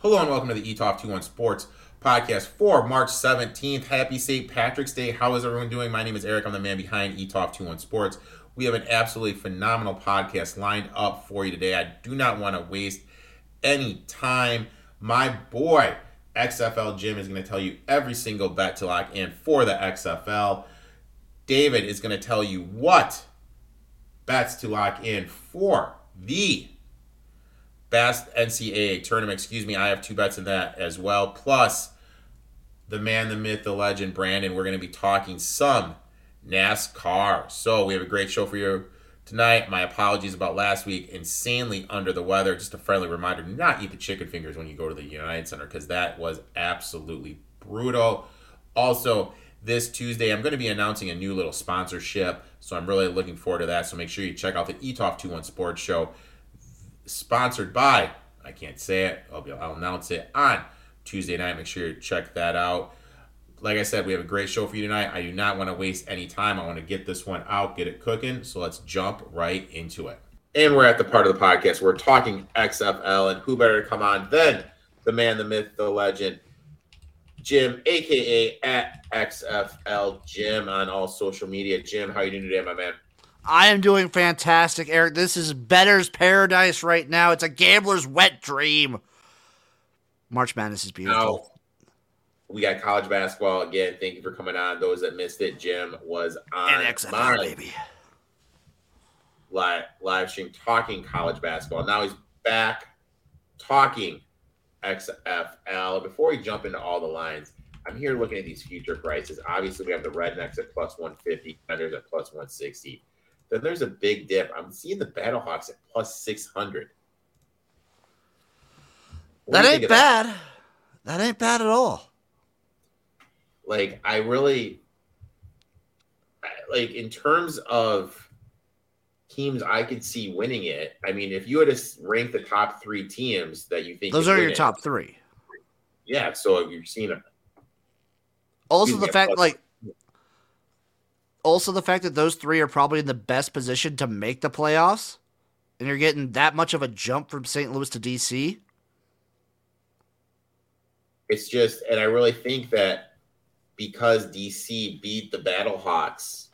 Hello and welcome to the ETOF 21 Sports podcast for March 17th. Happy St. Patrick's Day. How is everyone doing? My name is Erik. I'm the man behind ETOF 21 Sports. We have an absolutely phenomenal podcast lined up for you today. I do not want to waste any time. My boy, XFL Jim, is going to tell you every single bet to lock in for the XFL. David is going to tell you what bets to lock in for the Best NCAA tournament. Excuse me, I have two bets in that as well. Plus, the man, the myth, the legend, Brandon. We're going to be talking some NASCAR. So we have a great show for you tonight. My apologies about last week. Insanely under the weather. Just a friendly reminder: not eat the chicken fingers when you go to the United Center because that was absolutely brutal. Also, this Tuesday, I'm going to be announcing a new little sponsorship. So I'm really looking forward to that. So make sure you check out the ETOF 21 Sports Show sponsored by, I can't say it, I'll, be, I'll announce it on Tuesday night. Make sure you check that out. Like I said, we have a great show for you tonight. I do not want to waste any time. I want to get this one out, get it cooking. So let's jump right into it. And we're at the part of the podcast we're talking XFL, and who better to come on than the man, the myth, the legend, Jim, aka at XFL Jim on all social media. Jim, how you doing today, my man? I am doing fantastic, Erik. This is better's paradise right now. It's a gambler's wet dream. March Madness is beautiful. Now, we got college basketball again. Thank you for coming on. Those that missed it, Jim was on XFL, my baby. Live, live stream talking college basketball. Now he's back talking XFL. Before we jump into all the lines, I'm here looking at these future prices. Obviously, we have the Roughnecks at plus 150, Thunders at plus 160. Then there's a big dip. I'm seeing the Battlehawks at plus 600. What that ain't bad. That? that ain't bad at all. Like, I really, like, in terms of teams I could see winning it, I mean, if you had to rank the top three teams that you think those are your it, top three. Yeah. So you're seeing them. Also, the fact, like, also the fact that those three are probably in the best position to make the playoffs, and you're getting that much of a jump from St. Louis to DC. It's just, and I really think that because DC beat the Battlehawks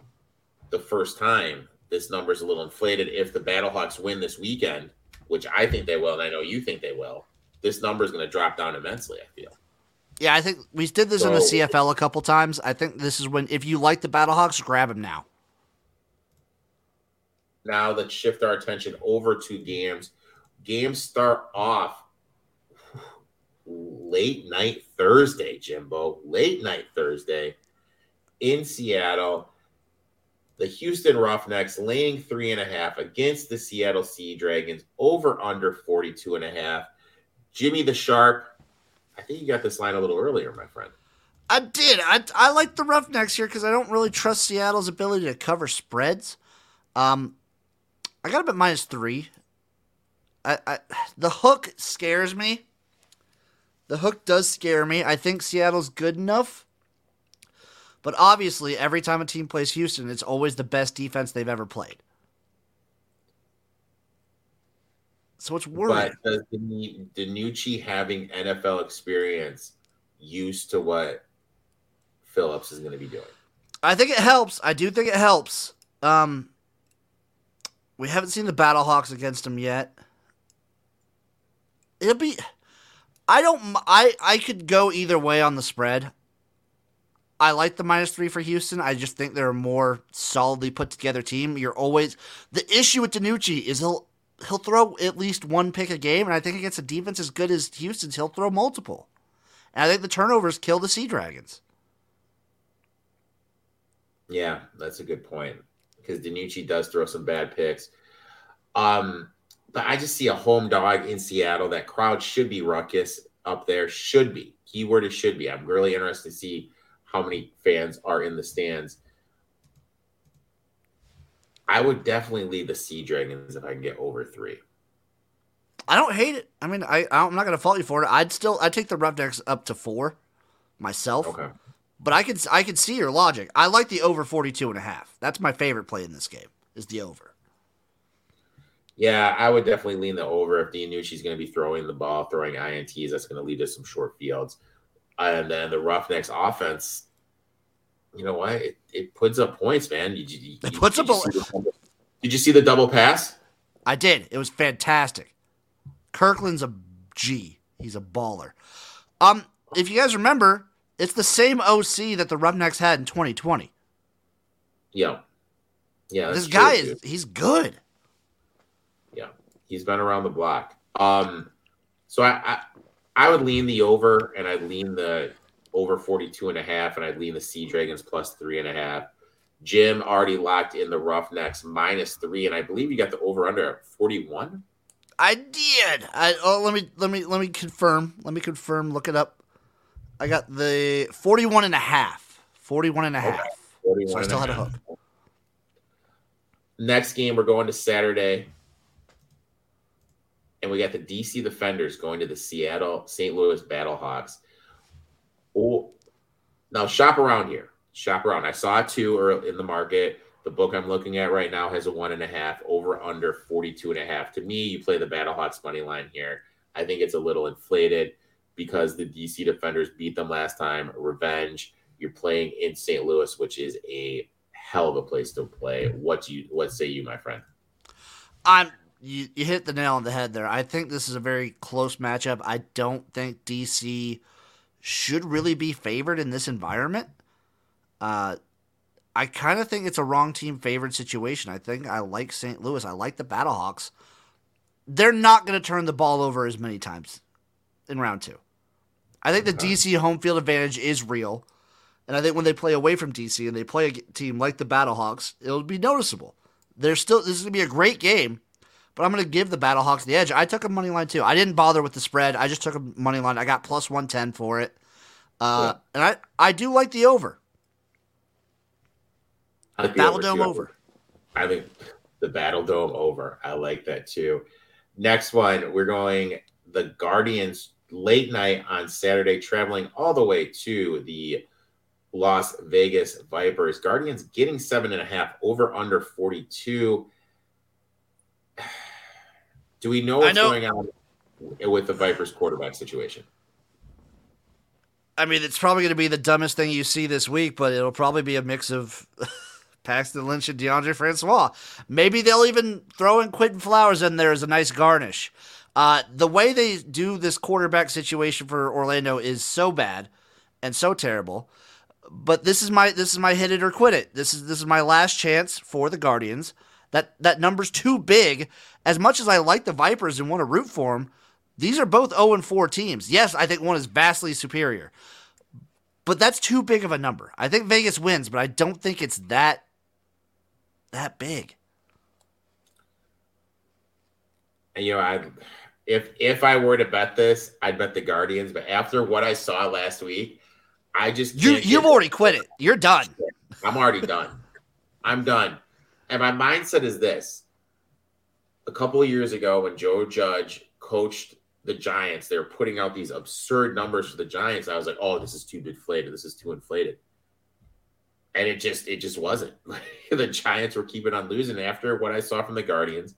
the first time, this number is a little inflated. If the Battlehawks win this weekend, which I think they will, and I know you think they will, this number is going to drop down immensely. I feel. Yeah, I think we did this so, in the CFL a couple times. I think this is when, if you like the Battlehawks, grab them now. Now let's shift our attention over to games. Games start off late night Thursday, Jimbo. Late night Thursday in Seattle. The Houston Roughnecks laying three and a half against the Seattle Sea Dragons over under 42 and a half. Jimmy the Sharp I think you got this line a little earlier, my friend. I did. I, I like the Roughnecks here because I don't really trust Seattle's ability to cover spreads. Um, I got a bit minus three. I, I the hook scares me. The hook does scare me. I think Seattle's good enough. But obviously, every time a team plays Houston, it's always the best defense they've ever played. So it's worrying. But does DiNucci having NFL experience used to what Phillips is going to be doing? I think it helps. I do think it helps. Um, we haven't seen the Battlehawks against him yet. It'll be. I don't. I I could go either way on the spread. I like the minus three for Houston. I just think they're a more solidly put together team. You're always the issue with DiNucci is he'll he'll throw at least one pick a game, and I think against a defense as good as Houston's, he'll throw multiple. And I think the turnovers kill the Sea Dragons. Yeah, that's a good point because DiNucci does throw some bad picks. Um, but I just see a home dog in Seattle. That crowd should be ruckus up there. Should be. Keyword is should be. I'm really interested to see how many fans are in the stands. I would definitely lead the Sea Dragons if I can get over three. I don't hate it. I mean, I I'm not gonna fault you for it. I'd still I'd take the Roughnecks up to four myself. Okay. But I could I could see your logic. I like the over 42 and a half. That's my favorite play in this game. Is the over. Yeah, I would definitely lean the over if DiNucci's going to be throwing the ball, throwing ints. That's going to lead to some short fields, and then the Roughnecks offense. You know what? It, it puts up points, man. You, you, it puts up. A, did you see the double pass? I did. It was fantastic. Kirkland's a G. He's a baller. Um, if you guys remember, it's the same OC that the Roughnecks had in 2020. Yeah. Yeah. This guy is he's good. Yeah. He's been around the block. Um so I, I I would lean the over and I'd lean the over 42 and a half and I'd lean the Sea Dragons plus three and a half. Jim already locked in the Roughnecks minus three, and I believe you got the over under at 41. I did. I oh let me let me let me confirm. Let me confirm. Look it up. I got the 41 and a half. 41 and a half. 41 so I still had a hook. Next game, we're going to Saturday. And we got the DC Defenders going to the Seattle St. Louis Battlehawks. Oh, now shop around here. Shop around. I saw two early in the market. The book I'm looking at right now has a one and a half over under 42 and a half. To me, you play the Battle Battlehawks money line here. I think it's a little inflated because the DC defenders beat them last time. Revenge. You're playing in St. Louis, which is a hell of a place to play. What do you what say you, my friend? I'm you, you hit the nail on the head there. I think this is a very close matchup. I don't think DC should really be favored in this environment. Uh, I kind of think it's a wrong team favored situation. I think I like St. Louis. I like the Battlehawks. They're not going to turn the ball over as many times in round two. I think the DC home field advantage is real. And I think when they play away from DC and they play a team like the Battlehawks, it'll be noticeable. There's still this is gonna be a great game, but I'm gonna give the Battlehawks the edge. I took a money line too. I didn't bother with the spread. I just took a money line. I got plus one ten for it. Uh, and I I do like the over. I like Battle Dome over. I think the Battle Dome over. I like that too. Next one, we're going the Guardians late night on Saturday, traveling all the way to the Las Vegas Vipers. Guardians getting seven and a half over under 42. Do we know what's know. going on with the Vipers quarterback situation? I mean, it's probably going to be the dumbest thing you see this week, but it'll probably be a mix of Paxton Lynch and Deondre Francois. Maybe they'll even throw in Quinton Flowers in there as a nice garnish. Uh, the way they do this quarterback situation for Orlando is so bad and so terrible. But this is my this is my hit it or quit it. This is this is my last chance for the Guardians. That that number's too big. As much as I like the Vipers and want to root for them, these are both 0 and 4 teams. Yes, I think one is vastly superior. But that's too big of a number. I think Vegas wins, but I don't think it's that that big. And you know, I if if I were to bet this, I'd bet the Guardians. But after what I saw last week, I just you you've already quit it. You're done. I'm already done. I'm done. And my mindset is this: a couple of years ago, when Joe Judge coached the Giants, they were putting out these absurd numbers for the Giants. I was like, "Oh, this is too deflated. This is too inflated." And it just it just wasn't. the Giants were keeping on losing after what I saw from the Guardians.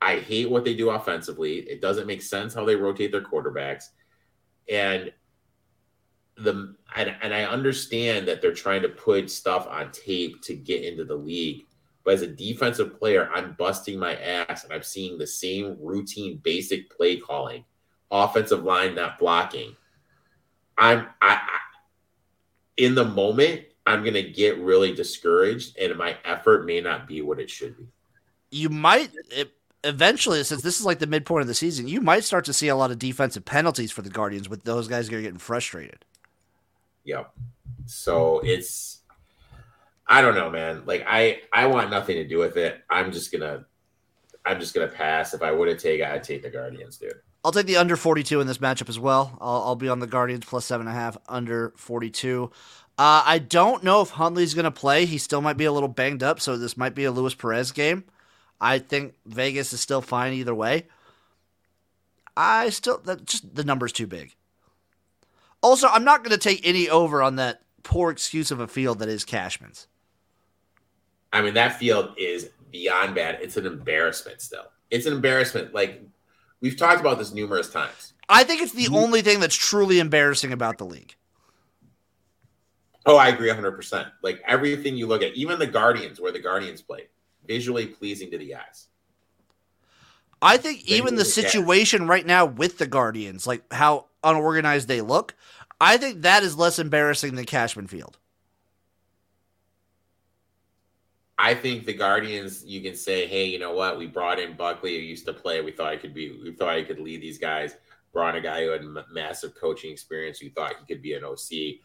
I hate what they do offensively. It doesn't make sense how they rotate their quarterbacks. And the and, and I understand that they're trying to put stuff on tape to get into the league. But as a defensive player, I'm busting my ass and I'm seeing the same routine basic play calling, offensive line not blocking. I'm I, I in the moment, I'm gonna get really discouraged and my effort may not be what it should be. You might it, eventually, since this is like the midpoint of the season, you might start to see a lot of defensive penalties for the Guardians with those guys getting frustrated. Yep. So it's I don't know, man. Like I I want nothing to do with it. I'm just gonna I'm just gonna pass. If I would have taken, I'd take the Guardians, dude. I'll take the under 42 in this matchup as well. I'll, I'll be on the Guardians plus seven and a half under 42. Uh, I don't know if Hundley's going to play. He still might be a little banged up, so this might be a Luis Perez game. I think Vegas is still fine either way. I still that just the number's too big. Also, I'm not going to take any over on that poor excuse of a field that is Cashman's. I mean, that field is beyond bad. It's an embarrassment still. It's an embarrassment. Like we've talked about this numerous times. I think it's the only thing that's truly embarrassing about the league. Oh, I agree 100%. Like everything you look at, even the Guardians, where the Guardians play, visually pleasing to the eyes. I think they even the situation right now with the Guardians, like how unorganized they look, I think that is less embarrassing than Cashman Field. I think the Guardians, you can say, hey, you know what? We brought in Buckley, who used to play. We thought I could be, we thought I could lead these guys. Brought a guy who had massive coaching experience. We thought he could be an OC.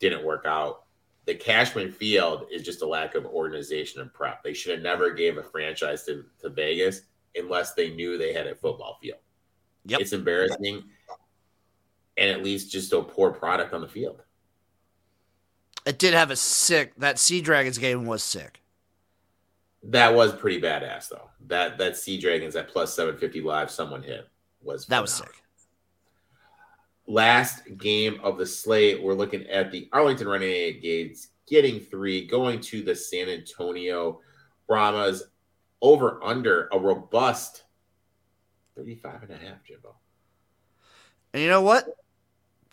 Didn't work out. The Cashman Field is just a lack of organization and prep. They should have never gave a franchise to, to Vegas unless they knew they had a football field. Yep. It's embarrassing and at least just a poor product on the field. It did have a sick that Sea Dragons game was sick. That was pretty badass though. That that Sea Dragons at plus 750 live someone hit was That was sick. Last game of the slate, we're looking at the Arlington Renegades getting three, going to the San Antonio Brahmas over under a robust 35 and a half, Jimbo. And you know what?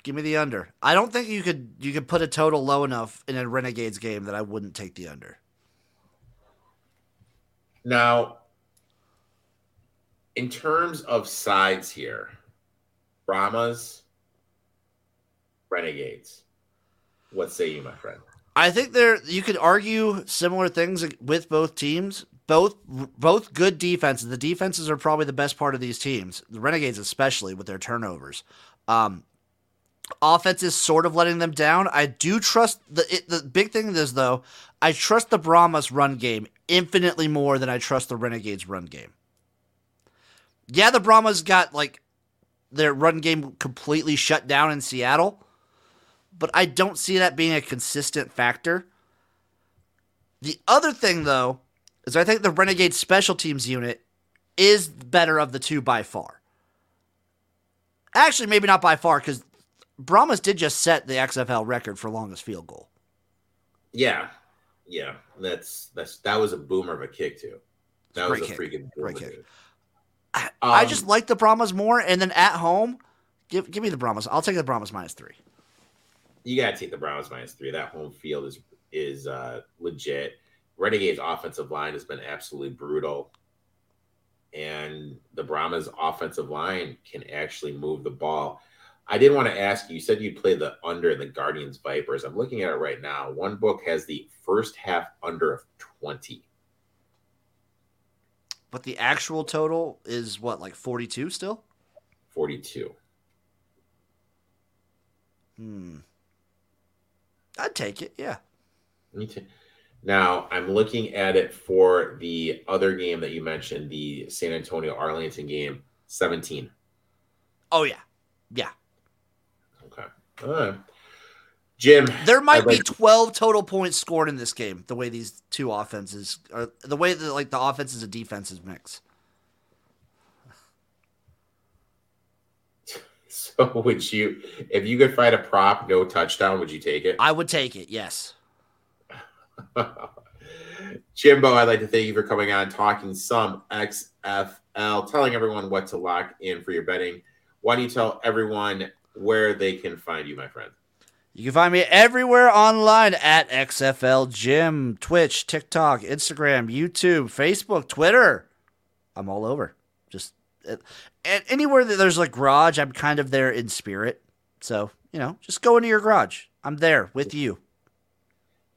Give me the under. I don't think you could you could put a total low enough in a Renegades game that I wouldn't take the under. Now, in terms of sides here, Brahmas, Renegades. What say you, my friend? I think there you could argue similar things with both teams. Both both good defenses. The defenses are probably the best part of these teams. The Renegades, especially with their turnovers. Um, offense is sort of letting them down. I do trust the it, the big thing is though, I trust the Brahmas run game infinitely more than I trust the Renegades run game. Yeah, the Brahmas got like their run game completely shut down in Seattle, but I don't see that being a consistent factor. The other thing though is I think the Renegade special teams unit is better of the two by far. Actually, maybe not by far because Brahmas did just set the XFL record for longest field goal. Yeah, yeah, that's that's that was a boomer of a kick too. That was a kick. freaking Great kick. I, um, I, just like the Brahmas more, and then at home, give give me the Brahmas. I'll take the Brahmas minus three. You gotta take the Brahmas minus three. That home field is is uh, legit. Renegades offensive line has been absolutely brutal. And the Brahmas offensive line can actually move the ball. I did want to ask you, you said you'd play the under in the Guardians Vipers. I'm looking at it right now. One book has the first half under of 20. But the actual total is what, like 42 still? 42. Hmm. I'd take it, yeah. Me too. Now, I'm looking at it for the other game that you mentioned, the San Antonio Arlington game, 17. Oh, yeah. Yeah. All right. Jim, there might be 12 total points scored in this game. The way these two offenses are, the way that like the offenses and defenses mix. So would you, if you could find a prop, no touchdown, would you take it? I would take it. Yes. Jimbo, I'd like to thank you for coming on, talking some XFL, telling everyone what to lock in for your betting. Why don't you tell everyone where they can find you, my friend. You can find me everywhere online at XFL Jim, Twitch, TikTok, Instagram, YouTube, Facebook, Twitter. I'm all over. Just and anywhere that there's a garage, I'm kind of there in spirit. So, you know, just go into your garage. I'm there with you.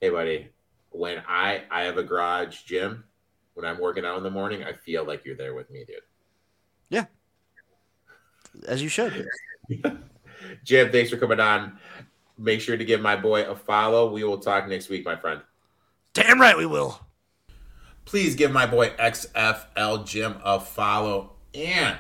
Hey, buddy. When I I have a garage gym, when I'm working out in the morning, I feel like you're there with me, dude. Yeah. As you should. Jim, thanks for coming on. Make sure to give my boy a follow. We will talk next week, my friend. Damn right we will. Please give my boy XFL Jim a follow. And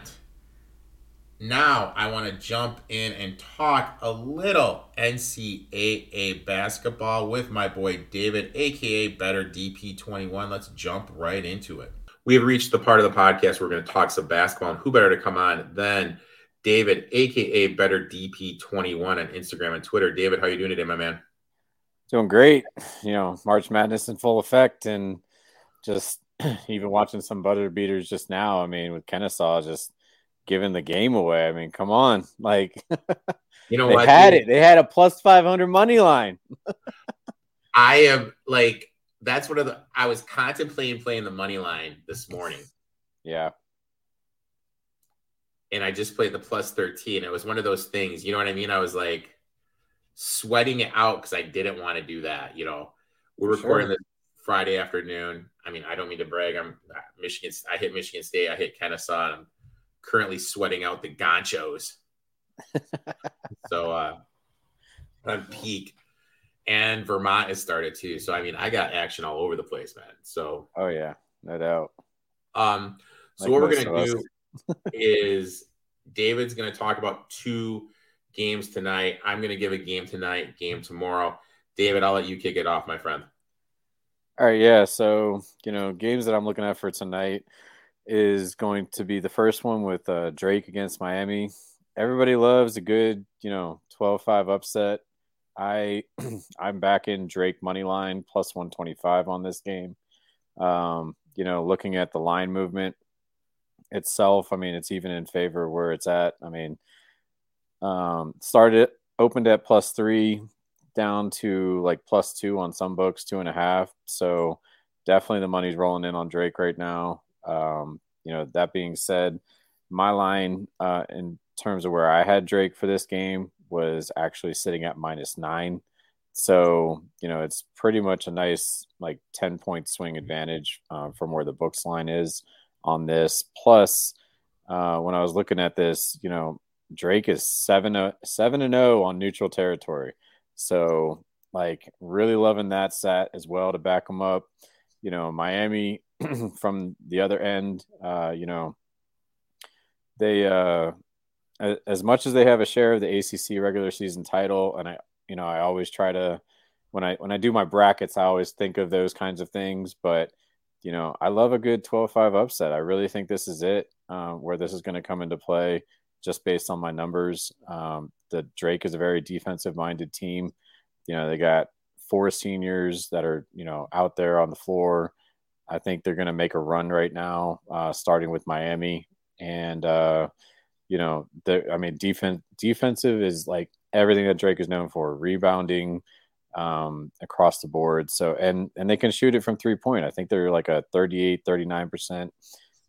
now I want to jump in and talk a little NCAA basketball with my boy David, aka Better DP21. Let's jump right into it. We have reached the part of the podcast where we're going to talk some basketball, and who better to come on than David, aka Better DP21 on Instagram and Twitter. David, how are you doing today, my man? Doing great. You know, March Madness in full effect, and just even watching some butter beaters just now. I mean, with Kennesaw just giving the game away. I mean, come on, like you know what they what? had it. They had a plus five hundred money line. I am like that's one of the I was contemplating playing the money line this morning. Yeah. And I just played the plus 13. It was one of those things, you know what I mean? I was like sweating it out because I didn't want to do that. You know, we're recording sure. this Friday afternoon. I mean, I don't mean to brag. I'm Michigan. I hit Michigan State. I hit Kennesaw. I'm currently sweating out the Gauchos. so uh, on peak, and Vermont has started too. So I mean, I got action all over the place, man. So oh yeah, no doubt. Um, so like what we're gonna do is David's gonna talk about two games tonight. I'm gonna give a game tonight, game tomorrow. David, I'll let you kick it off, my friend. All right, yeah. So you know, games that I'm looking at for tonight is going to be the first one with uh, Drake against Miami. Everybody loves a good, you know, 12-5 upset. I I'm back in Drake money line plus 125 on this game. Um, you know, looking at the line movement itself, I mean, it's even in favor where it's at. I mean, um, started opened at plus three, down to like plus two on some books, two and a half. So definitely the money's rolling in on Drake right now. Um, you know, that being said, my line uh, in terms of where I had Drake for this game was actually sitting at minus nine. So, you know, it's pretty much a nice like 10 point swing advantage uh, from where the books line is on this. Plus, uh, when I was looking at this, you know, Drake is seven, uh, seven and zero oh on neutral territory. So, like, really loving that set as well to back them up. You know, Miami from the other end, uh, you know, they, uh, as much as they have a share of the ACC regular season title, and I, you know, I always try to, when I when I do my brackets, I always think of those kinds of things. But you know, I love a good 12-5 upset. I really think this is it, uh, where this is going to come into play, just based on my numbers. Um, the Drake is a very defensive-minded team. You know, they got four seniors that are you know out there on the floor. I think they're going to make a run right now, uh, starting with Miami. And, uh, you know, the, I mean, defense, defensive is like everything that Drake is known for rebounding um, across the board. So, and, and they can shoot it from three point. I think they're like a 38, 39%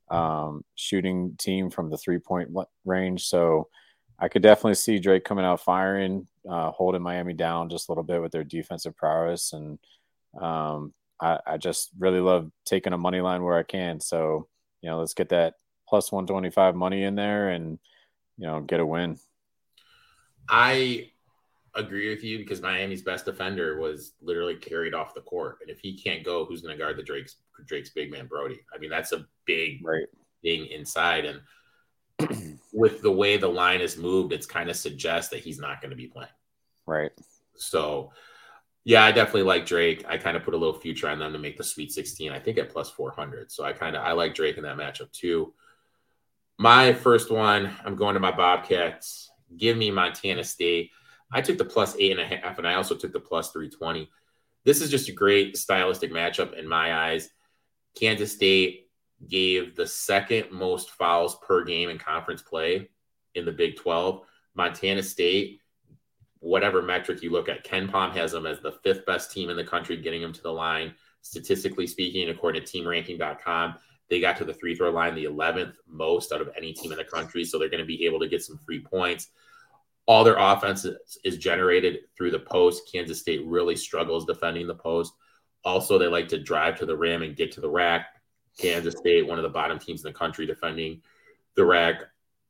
um, shooting team from the three point range. So, I could definitely see Drake coming out firing, uh, holding Miami down just a little bit with their defensive prowess. And, um, I, I just really love taking a money line where I can. So, you know, let's get that plus 125 money in there and, you know, get a win. I agree with you because Miami's best defender was literally carried off the court. And if he can't go, who's going to guard the Drake's Drake's big man Brodie? I mean, that's a big right. thing inside. And with the way the line is moved, it's kind of suggests that he's not going to be playing. Right. So yeah, I definitely like Drake. I kind of put a little future on them to make the Sweet 16. I think at plus 400. So I kind of I like Drake in that matchup too. My first one, I'm going to my Bobcats. Give me Montana State. I took the plus eight and a half, and I also took the plus 320. This is just a great stylistic matchup in my eyes. Kansas State gave the second most fouls per game in conference play in the Big 12. Montana State whatever metric you look at, KenPom has them as the fifth best team in the country getting them to the line. Statistically speaking, according to teamranking.com, they got to the free throw line the 11th most out of any team in the country. So they're going to be able to get some free points. All their offense is generated through the post. Kansas State really struggles defending the post. Also, they like to drive to the rim and get to the rack. Kansas State, one of the bottom teams in the country defending the rack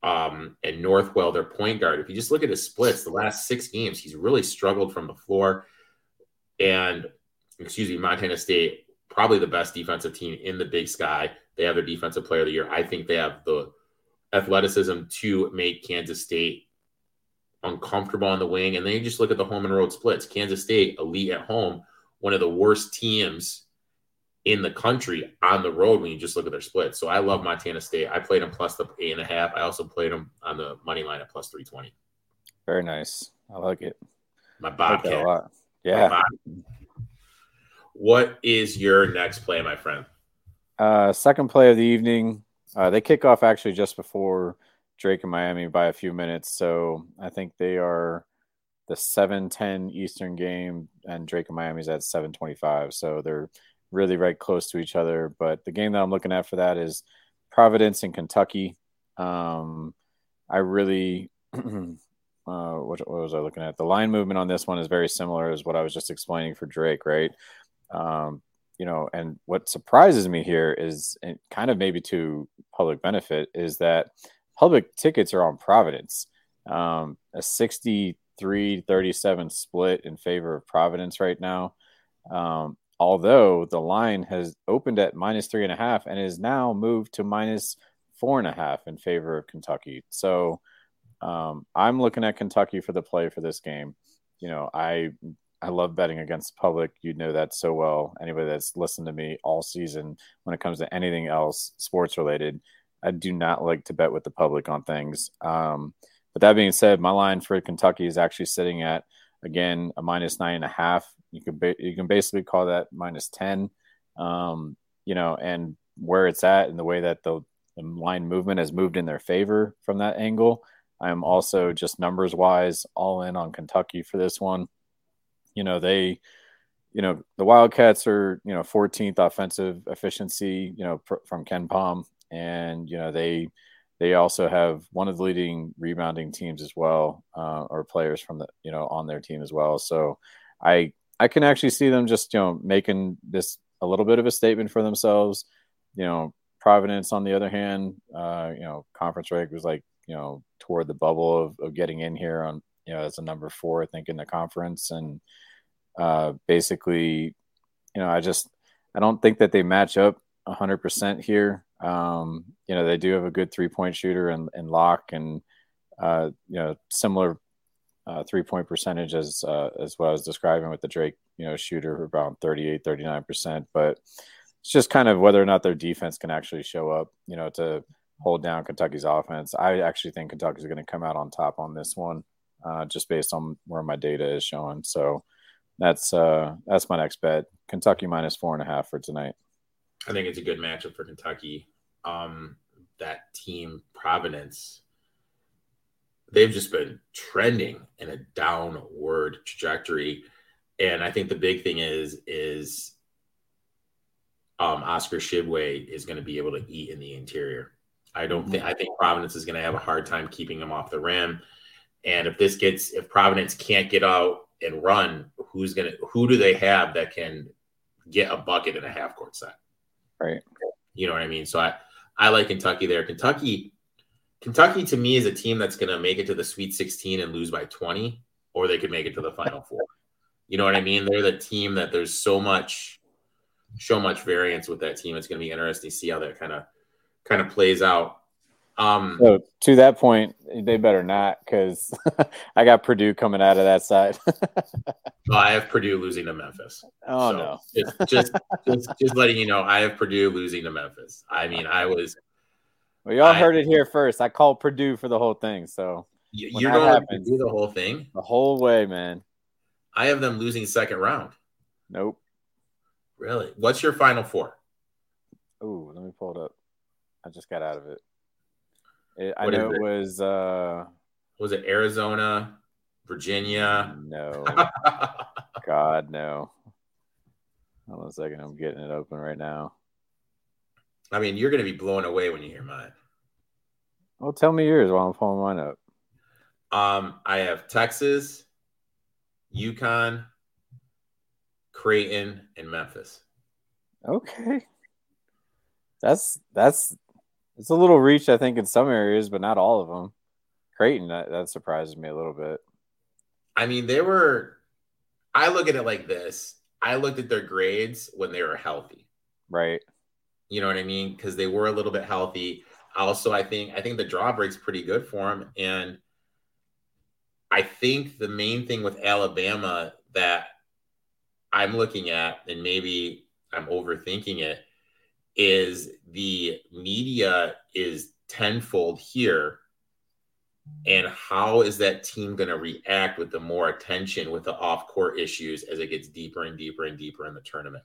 um, and Nowell, their point guard. If you just look at his splits, the last six games, he's really struggled from the floor. And excuse me, Montana State, probably the best defensive team in the Big Sky. They have their defensive player of the year. I think they have the athleticism to make Kansas State uncomfortable on the wing. And then you just look at the home and road splits. Kansas State, elite at home, one of the worst teams in the country on the road when you just look at their splits. So I love Montana State. I played them plus the eight and a half. I also played them on the money line at plus 320. Very nice. I like it. My Bobcat. Like yeah. What is your next play, my friend? Uh, second play of the evening. Uh, they kick off actually just before Drake and Miami by a few minutes. So I think they are the 7:10 Eastern game, and Drake and Miami's at 7:25. So they're really right close to each other. But the game that I'm looking at for that is Providence and Kentucky. Um, I really, uh, what, what, was I looking at? The line movement on this one is very similar as what I was just explaining for Drake, right? Um, you know, and what surprises me here is, and kind of maybe to public benefit, is that public tickets are on Providence. Um, a 63 37 split in favor of Providence right now. Um, although the line has opened at minus three and a half and is now moved to minus four and a half in favor of Kentucky. So um, I'm looking at Kentucky for the play for this game. You know, I I love betting against the public. You know that so well. Anybody that's listened to me all season when it comes to anything else sports related, I do not like to bet with the public on things. Um, but that being said, my line for Kentucky is actually sitting at again a minus nine and a half. You can ba- you can basically call that minus ten. Um, you know, and where it's at and the way that the, the line movement has moved in their favor from that angle. I'm also just numbers wise all in on Kentucky for this one. You know, they, you know, the Wildcats are, you know, 14th offensive efficiency, you know, pr- from KenPom. And, you know, they, they also have one of the leading rebounding teams as well, uh, or players from the, you know, on their team as well. So I, I can actually see them just, you know, making this a little bit of a statement for themselves. You know, Providence, on the other hand, uh, you know, conference rate was like, you know, toward the bubble of, of getting in here on, you know, as a number four, I think, in the conference. And uh, basically, you know, I just, I don't think that they match up 100% here. Um, you know, they do have a good three point shooter and, and lock and, uh, you know, similar uh, three point percentage as uh, as I was describing with the Drake, you know, shooter around 38, 39 percent. But it's just kind of whether or not their defense can actually show up, you know, to hold down Kentucky's offense. I actually think Kentucky's going to come out on top on this one, uh, just based on where my data is showing. So that's uh, that's my next bet. Kentucky minus four and a half for tonight. I think it's a good matchup for Kentucky. Um, that team, Providence, they've just been trending in a downward trajectory. And I think the big thing is is um, Oscar Tshiebwe is going to be able to eat in the interior. I don't think I think Providence is going to have a hard time keeping him off the rim. And if this gets if Providence can't get out and run, who's gonna who do they have that can get a bucket in a half court set? Right. You know what I mean? So I I like Kentucky there. Kentucky Kentucky to me is a team that's going to make it to the Sweet 16 and lose by 20, or they could make it to the Final Four. You know what I mean? They're the team that there's so much, so much variance with that team. It's going to be interesting to see how that kind of, kind of plays out. Um, so to that point, they better not because I got Purdue coming out of that side. well, I have Purdue losing to Memphis. Oh so no! just, just, just, just letting you know, I have Purdue losing to Memphis. I mean, I was well, y'all I, heard it here first. I called Purdue for the whole thing. So you're going to do the whole thing, the whole way, man. I have them losing second round. Nope. Really? What's your final four? Ooh, let me pull it up. I just got out of it. It I know it, was. uh Was it Arizona, Virginia? No. God, no. Hold on a second. I'm getting it open right now. I mean, you're going to be blown away when you hear mine. Well, tell me yours while I'm pulling mine up. Um, I have Texas, UConn, Creighton, and Memphis. Okay, that's that's it's a little reach, I think, in some areas, but not all of them. Creighton, that, that surprises me a little bit. I mean, they were. I look at it like this. I looked at their grades when they were healthy. Right. You know what I mean? Because they were a little bit healthy. Also, I think I think the draw break's pretty good for them, and I think the main thing with Alabama that I'm looking at, and maybe I'm overthinking it, is the media is tenfold here. And how is that team going to react with the more attention with the off court issues as it gets deeper and deeper and deeper in the tournament?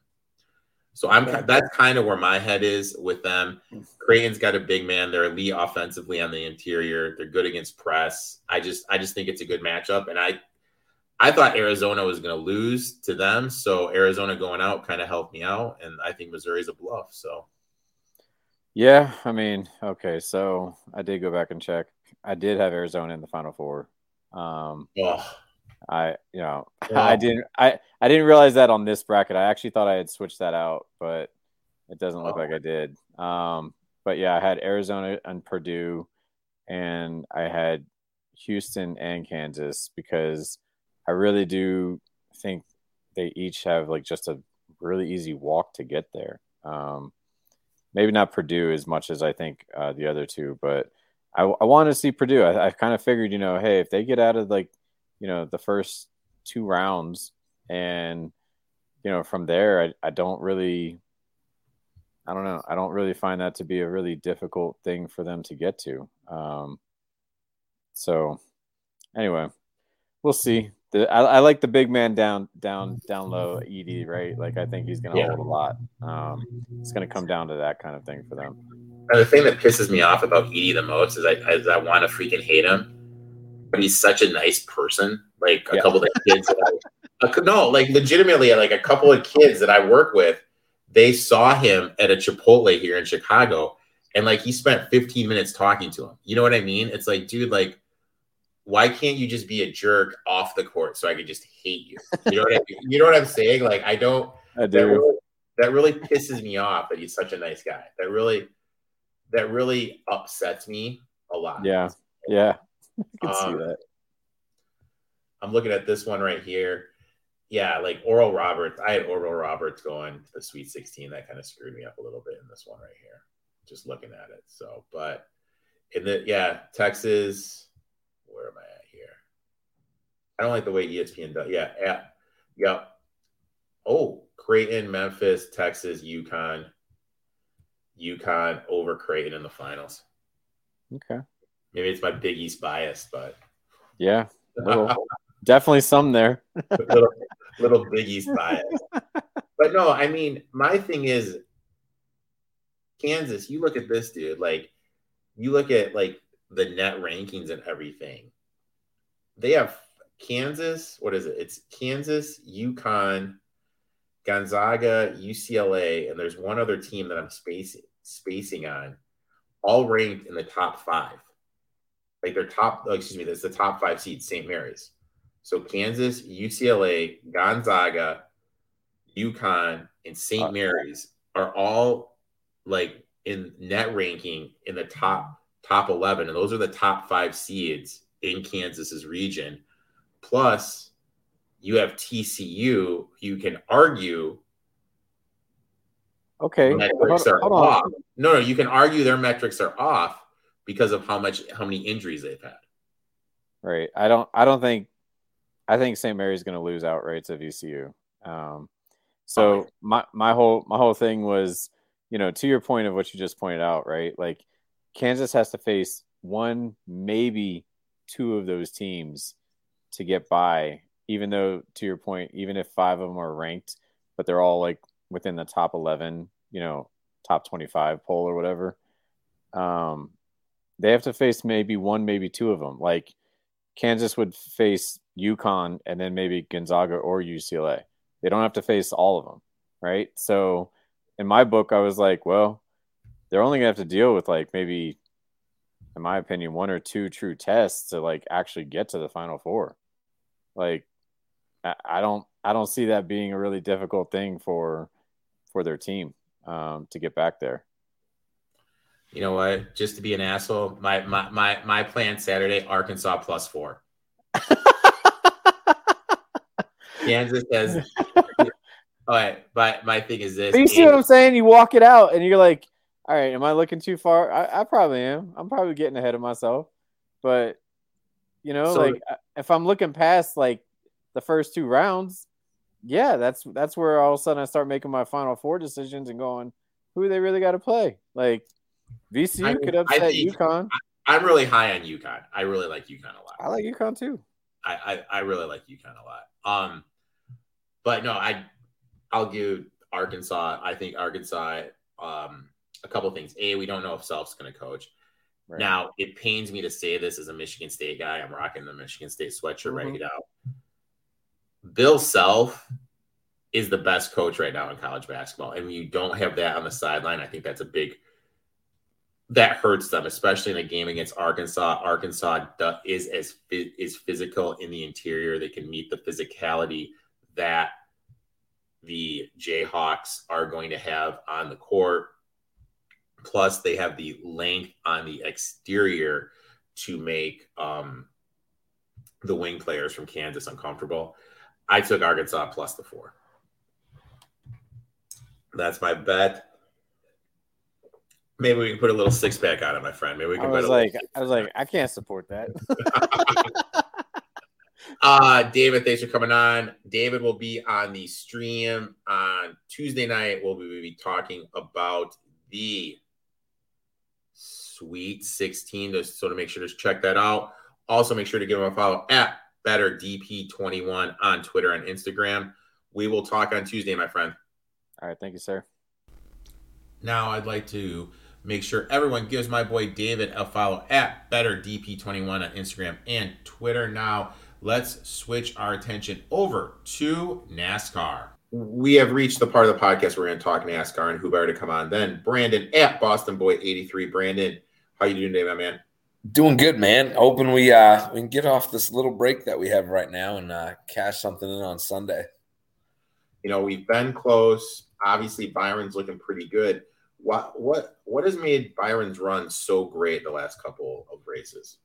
So I'm that's kind of where my head is with them. Creighton's got a big man. They're elite offensively on the interior. They're good against press. I just I just think it's a good matchup. And I I thought Arizona was going to lose to them, so Arizona going out kind of helped me out, and I think Missouri's a bluff. So, yeah, I mean, okay, so I did go back and check. I did have Arizona in the Final Four. Um, oh. I, you know, oh. I didn't, I, I didn't realize that on this bracket. I actually thought I had switched that out, but it doesn't look oh. like I did. Um, but yeah, I had Arizona and Purdue, and I had Houston and Kansas because I really do think they each have like just a really easy walk to get there. Um, maybe not Purdue as much as I think uh, the other two, but I, I want to see Purdue. I, I kind of figured, you know, hey, if they get out of like, you know, the first two rounds and, you know, from there, I, I don't really, I don't know. I don't really find that to be a really difficult thing for them to get to. Um, so anyway, we'll see the I, I, like the big man down down down low Edey right? Like I think he's gonna yeah. hold a lot. Um it's gonna come down to that kind of thing for them. And the thing that pisses me off about Edey the most is I is I want to freaking hate him but he's such a nice person. Like a yeah. couple of kids I, no like legitimately like a couple of kids that I work with they saw him at a Chipotle here in Chicago and like he spent 15 minutes talking to him. You know what I mean? It's like dude like why can't you just be a jerk off the court so I could just hate you? You know what I mean? You know what I'm saying? Like I don't. I do. That really, that really pisses me off that he's such a nice guy. That really, that really upsets me a lot. Yeah, yeah, I can um, see that. I'm looking at this one right here. Yeah, like Oral Roberts. I had Oral Roberts going to the Sweet 16. That kind of screwed me up a little bit in this one right here. Just looking at it. So, but in the yeah, Texas where am I at here? I don't like the way ESPN does. Yeah, at, yeah. Oh, Creighton, Memphis, Texas, UConn, UConn over Creighton in the finals. Okay. Maybe it's my Big East bias, but yeah, little, definitely some there. little, little Big East bias. But no, I mean, my thing is Kansas. You look at this dude, like you look at like the net rankings and everything. They have Kansas. What is it? It's Kansas, UConn, Gonzaga, UCLA, and there's one other team that I'm spacing spacing on, all ranked in the top five. Like they're top. Oh, excuse me. That's the top five seeds. St. Mary's. So Kansas, UCLA, Gonzaga, UConn, and St. Uh, Mary's are all like in net ranking in the top top 11 and those are the top five seeds in kansas's region. Plus you have tcu you can argue okay. metrics hold, are hold off. On. no no you can argue their metrics are off because of how much how many injuries they've had. Right. I don't i don't think i think st mary's going to lose outright to vcu um, so oh. my my whole my whole thing was you know to your point of what you just pointed out right? Like Kansas has to face one, maybe two of those teams to get by, even though, to your point, even if five of them are ranked, but they're all like within the top 11, you know, top 25 poll or whatever. Um, they have to face maybe one, maybe two of them. Like Kansas would face UConn and then maybe Gonzaga or UCLA. They don't have to face all of them, right? So in my book, I was like, well, they're only gonna have to deal with like maybe, in my opinion, one or two true tests to like actually get to the final four. Like, I don't, I don't see that being a really difficult thing for, for their team um, to get back there. You know what? Just to be an asshole, my my my my plan Saturday: Arkansas plus four. Kansas says. All right, but my thing is this. But you see what I'm saying? You walk it out, and you're like, all right, am I looking too far? I, I probably am. I'm probably getting ahead of myself. But you know, so, like if I'm looking past like the first two rounds, yeah, that's that's where all of a sudden I start making my final four decisions and going, who they really got to play? Like VCU I, could upset I UConn. I, am really high on UConn. I really like UConn a lot. I like UConn too. I, I, I really like UConn a lot. Um, but no, I I'll give Arkansas. I think Arkansas. Um, a couple things. A, we don't know if Self's going to coach. Right. Now, it pains me to say this as a Michigan State guy. I'm rocking the Michigan State sweatshirt mm-hmm. right now. Bill Self is the best coach right now in college basketball, and you don't have that on the sideline. I think that's a big that hurts them, especially in a game against Arkansas. Arkansas is as is physical in the interior; they can meet the physicality that the Jayhawks are going to have on the court. Plus, they have the length on the exterior to make um, the wing players from Kansas uncomfortable. I took Arkansas plus the four. That's my bet. Maybe we can put a little six pack on it, my friend. Maybe we can. I was like, I was like, I can't support that. uh David, thanks for coming on. David will be on the stream on Tuesday night. We'll be talking about the Sweet 16. Just so to make sure to check that out. Also, make sure to give him a follow at Bettor DP21 on Twitter and Instagram. We will talk on Tuesday, my friend. All right, thank you, sir. Now I'd like to make sure everyone gives my boy David a follow at Bettor DP21 on Instagram and Twitter. Now let's switch our attention over to NASCAR we have reached the part of the podcast where we're going to talk NASCAR and who better to come on then Brandon at Boston Boy 83. Brandon, how you doing today, my man? Doing good, man. Hoping we uh we can get off this little break that we have right now and uh cash something in on Sunday. You know, we've been close. Obviously, Byron's looking pretty good. What what what has made Byron's run so great the last couple of races?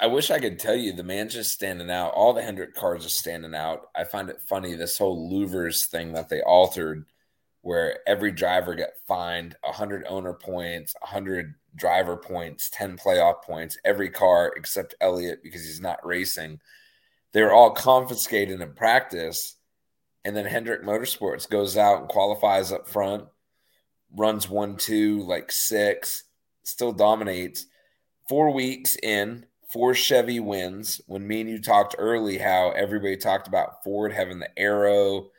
I wish I could tell you the man's just standing out. All the Hendrick cars are standing out. I find it funny this whole louvers thing that they altered, where every driver got fined 100 owner points, 100 driver points, 10 playoff points. Every car except Elliott because he's not racing. They're all confiscated in practice, and then Hendrick Motorsports goes out and qualifies up front, runs one two like six, still dominates. Four weeks in four Chevy wins. When me and you talked early, how everybody talked about Ford having the aero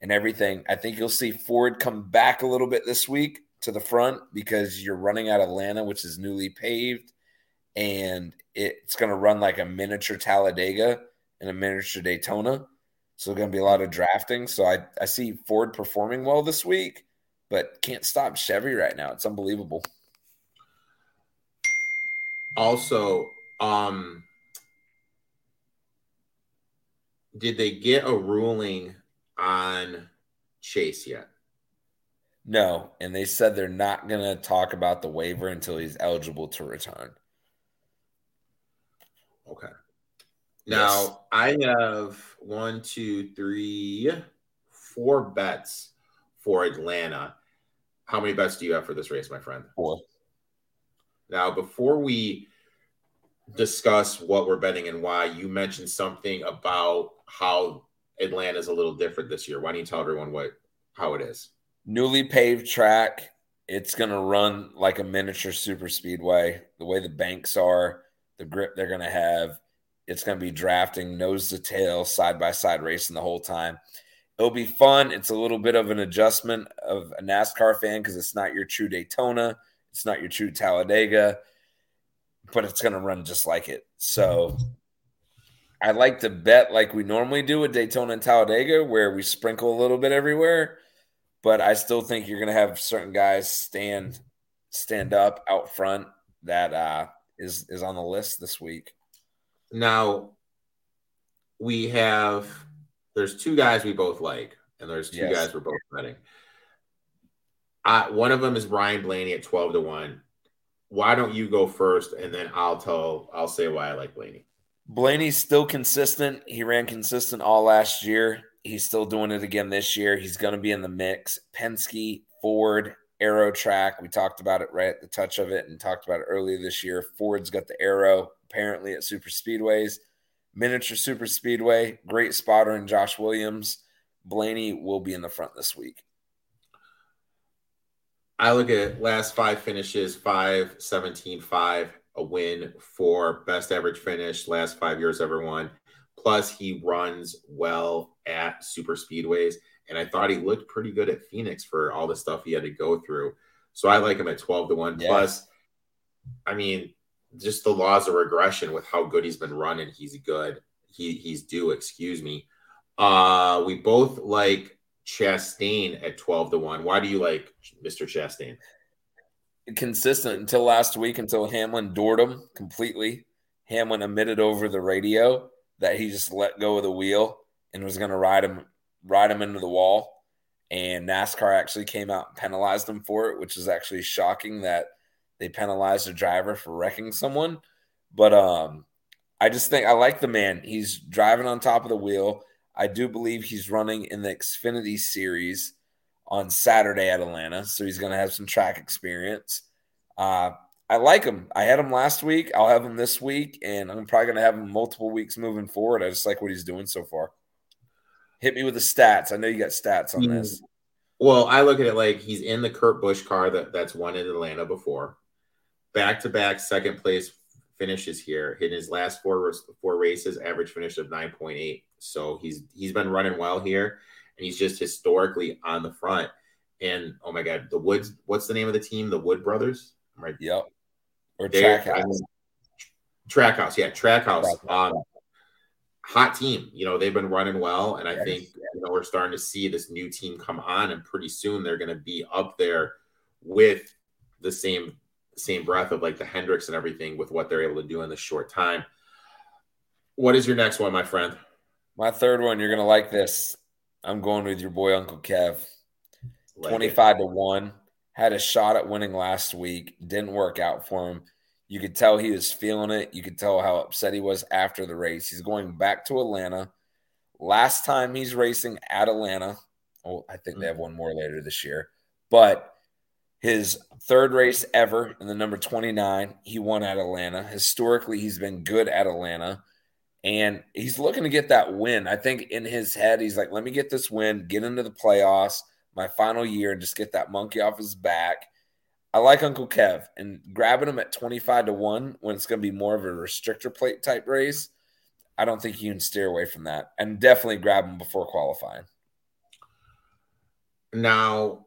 and everything. I think you'll see Ford come back a little bit this week to the front because you're running out of Atlanta, which is newly paved, and it's going to run like a miniature Talladega and a miniature Daytona. So going to be a lot of drafting. So I, I see Ford performing well this week, but can't stop Chevy right now. It's unbelievable. Also, um, did they get a ruling on Chase yet? No, and they said they're not going to talk about the waiver until he's eligible to return. Okay. Now yes. I have one, two, three, four bets for Atlanta. How many bets do you have for this race, my friend? Four. Now, before we discuss what we're betting and why, you mentioned something about how Atlanta is a little different this year. Why don't you tell everyone what how it is? Newly paved track. It's going to run like a miniature super speedway. The way the banks are, the grip they're going to have, it's going to be drafting nose to tail, side by side racing the whole time. It'll be fun. It's a little bit of an adjustment of a NASCAR fan because it's not your true Daytona, it's not your true Talladega but it's going to run just like it. So I like to bet like we normally do with Daytona and Talladega, where we sprinkle a little bit everywhere. But I still think you're going to have certain guys stand stand up out front that uh, is is on the list this week. Now we have there's two guys we both like, and there's two yes. guys we're both betting. Uh, one of them is Ryan Blaney at twelve to one why don't you go first and then I'll tell I'll say why I like Blaney. Blaney's still consistent. He ran consistent all last year. He's still doing it again this year. He's going to be in the mix. Penske, Ford, Aero Track. We talked about it right at the touch of it and talked about it earlier this year. Ford's got the aero apparently at Super Speedways. Miniature Super Speedway, great spotter in Josh Williams. Blaney will be in the front this week. I look at last five finishes, five, 17, five, a win for best average finish, last five years ever won. Plus, he runs well at super speedways. and I thought he looked pretty good at Phoenix for all the stuff he had to go through. So I like him at 12 to 1. Yeah. Plus, I mean, just the laws of regression with how good he's been running, he's good. He he's due, excuse me. Uh we both like Chastain at 12 to 1. Why do you like Mr. Chastain? consistent until last week until Hamlin doored him completely. Hamlin admitted over the radio that he just let go of the wheel and was going to ride him ride him into the wall. And NASCAR actually came out and penalized him for it, which is actually shocking that they penalized a driver for wrecking someone. But um, I just think I like the man. He's driving on top of the wheel. I do believe he's running in the Xfinity Series on Saturday at Atlanta, so he's going to have some track experience. Uh, I like him. I had him last week. I'll have him this week, and I'm probably going to have him multiple weeks moving forward. I just like what he's doing so far. Hit me with the stats. I know you got stats on this. Well, I look at it like he's in the Kurt Busch car that, that's won in Atlanta before. Back to back second place finishes here. In his last four four races, average finish of 9.8. So he's he's been running well here and he's just historically on the front. And oh my god, the Woods, what's the name of the team? The Wood Brothers? Right. Yep. Or Trackhouse. I mean, Trackhouse, yeah, Trackhouse. Trackhouse. Um, hot team. You know, they've been running well, and I Yes. think you know we're starting to see this new team come on, and pretty soon they're going to be up there with the same same breath of like the Hendricks and everything with what they're able to do in this short time. What is your next one, my friend? My third one, you're going to like this. I'm going with your boy, Uncle Kev. Like it. 25 to 1. Had a shot at winning last week. Didn't work out for him. You could tell he was feeling it. You could tell how upset he was after the race. He's going back to Atlanta. Last time he's racing at Atlanta. Oh, I think they mm. have one more later this year. But his third race ever in the number 29, he won at Atlanta. Historically, he's been good at Atlanta. And he's looking to get that win. I think in his head, he's like, let me get this win, get into the playoffs, my final year, and just get that monkey off his back. I like Uncle Kev and grabbing him at 25 to 1 when it's going to be more of a restrictor plate type race. I don't think you can steer away from that. And definitely grab him before qualifying. Now,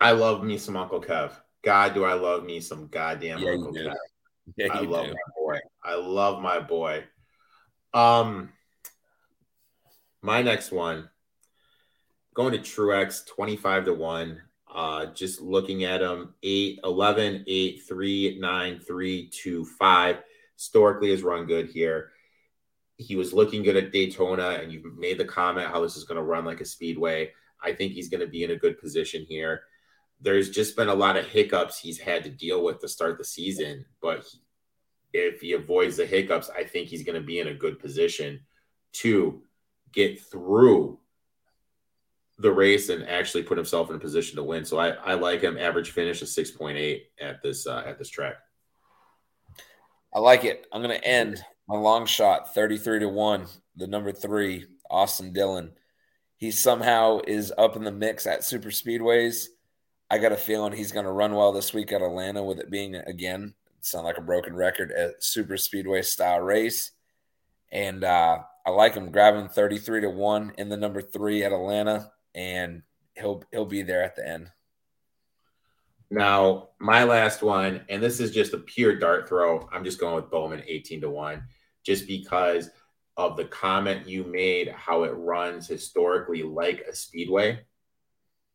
I love me some Uncle Kev. God, do I love me some goddamn Yeah, Uncle. Kev. Yeah, I love do. my boy. I love my boy. Um, my next one, going to Truex, 25 to 1. Uh, just looking at him, 8, 11, 8, 3, 9, 3, 2, 5. Historically has run good here. He was looking good at Daytona, and you've made the comment how this is going to run like a speedway. I think he's going to be in a good position here. There's just been a lot of hiccups he's had to deal with to start the season, but he, if he avoids the hiccups, I think he's going to be in a good position to get through the race and actually put himself in a position to win. So I, I like him. Average finish of six point eight at this uh, at this track. I like it. I'm going to end my long shot 33 to 1, the number three, Austin Dillon. He somehow is up in the mix at super speedways. I got a feeling he's going to run well this week at Atlanta with it being, again, sound like a broken record, at super speedway style race. And uh, I like him grabbing 33 to 1 in the number three at Atlanta, and he'll he'll be there at the end. Now, my last one, and this is just a pure dart throw. I'm just going with Bowman 18 to 1, just because of the comment you made, how it runs historically like a speedway.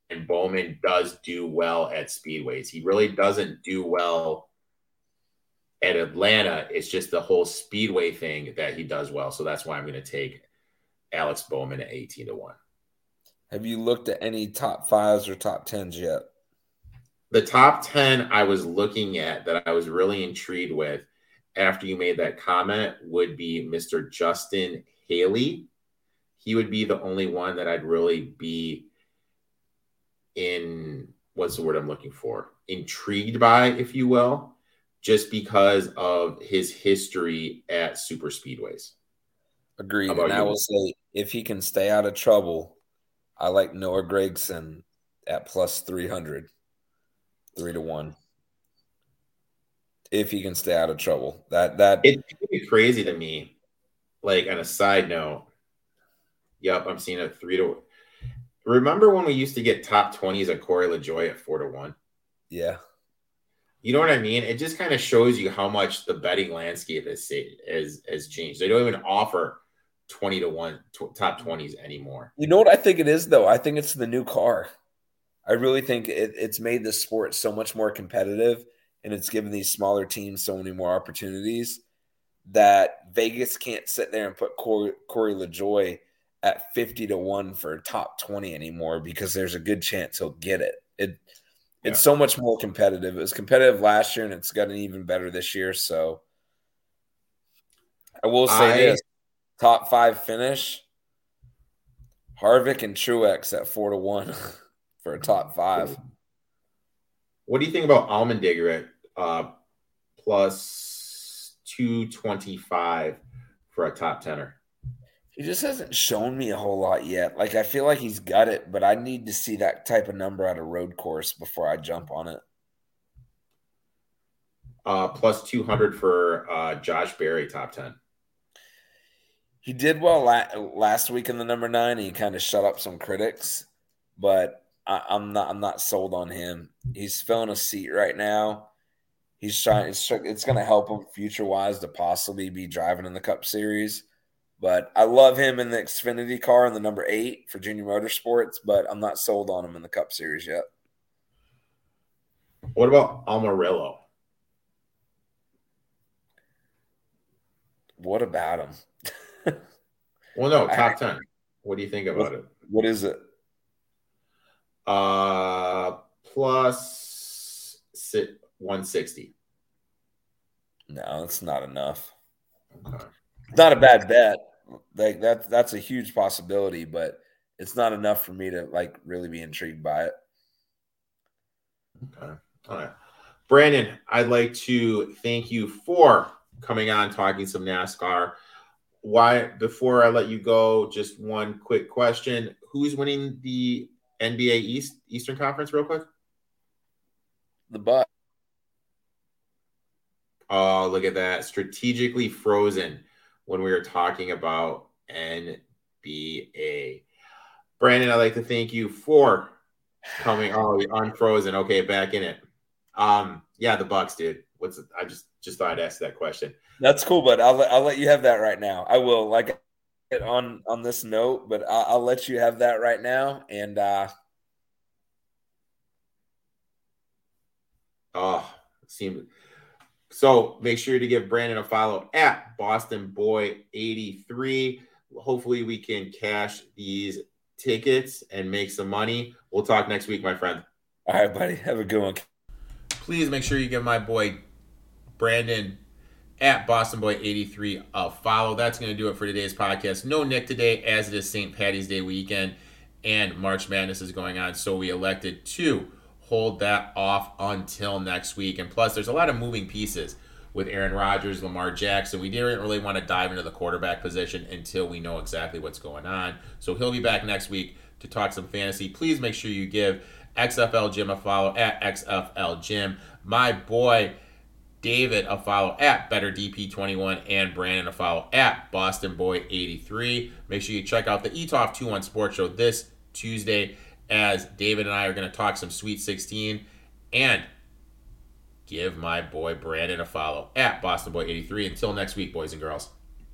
And Bowman does do well at speedways. He really doesn't do well at Atlanta. It's just the whole speedway thing that he does well. So that's why I'm going to take Alex Bowman at 18 to 1. Have you looked at any top fives or top tens yet? the top 10 I was looking at that I was really intrigued with after you made that comment would be Mr. Justin Haley. He would be the only one that I'd really be in what's the word I'm looking for? Intrigued by, if you will, just because of his history at super speedways. Agreed. And I will say, if he can stay out of trouble, I like Noah Gragson at plus 300, three to one. If he can stay out of trouble, that that It's crazy to me. Like on a side note, yep, I'm seeing a three to Remember when we used to get top 20s at Corey LaJoie at 4 to 1? Yeah. You know what I mean? It just kind of shows you how much the betting landscape has has, has changed. They don't even offer 20 to 1 tw- top mm-hmm. 20s anymore. You know what I think it is, though? I think it's the new car. I really think it, it's made the sport so much more competitive and it's given these smaller teams so many more opportunities that Vegas can't sit there and put Corey, Corey LaJoie at 50 to 1 for top 20 anymore because there's a good chance he'll get it. It it's yeah. so much more competitive. It was competitive last year and it's gotten even better this year. So I will say I, this top five finish Harvick and Truex at four to one for a top five. What do you think about Allmendinger at uh, plus 225 for a top tenner? He just hasn't shown me a whole lot yet. Like I feel like he's got it, but I need to see that type of number at a road course before I jump on it. Uh, plus 200 for uh, Josh Berry, top 10. He did well la- last week in the number nine. He kind of shut up some critics, but I- I'm not. I'm not sold on him. He's filling a seat right now. He's trying. It's, it's going to help him future wise to possibly be driving in the Cup Series but I love him in the Xfinity car in the number eight for Junior Motorsports, but I'm not sold on him in the Cup Series yet. What about Almirola? What about him? well, no, top I, 10. What do you think about what, it? What is it? Uh, plus 160. No, that's not enough. Okay. not a bad bet like that that's a huge possibility, but it's not enough for me to like really be intrigued by it. Okay. All right. Brandon, I'd like to thank you for coming on talking some NASCAR. Why before I let you go, just one quick question. Who's winning the NBA East Eastern Conference real quick? The Buck. Oh, look at that. Strategically frozen when we were talking about NBA. Brandon, I'd like to thank you for coming. Oh, unfrozen. Okay, back in it. Um, yeah, the Bucks, dude. What's it? I just just thought I'd ask that question. That's cool, but I'll I'll let you have that right now. I will like it on on this note, but I'll, I'll let you have that right now. And uh oh, seems so make sure to give Brandon a follow at Boston Boy 83. Hopefully, we can cash these tickets and make some money. We'll talk next week, my friend. All right, buddy. Have a good one. Please make sure you give my boy Brandon at Boston Boy 83 a follow. That's going to do it for today's podcast. No Nick today, as it is St. Patty's Day weekend and March Madness is going on. So we elected to hold that off until next week. And plus, there's a lot of moving pieces with Aaron Rodgers, Lamar Jackson. We didn't really want to dive into the quarterback position until we know exactly what's going on. So he'll be back next week to talk some fantasy. Please make sure you give XFL Jim a follow at XFL Jim. My boy David a follow at Bettor DP21 and Brandon a follow at Boston Boy 83. Make sure you check out the ETOF 21 Sports Show this Tuesday as David and I are going to talk some Sweet 16 and give my boy Brandon a follow at Boston Boy 83. Until next week, boys and girls.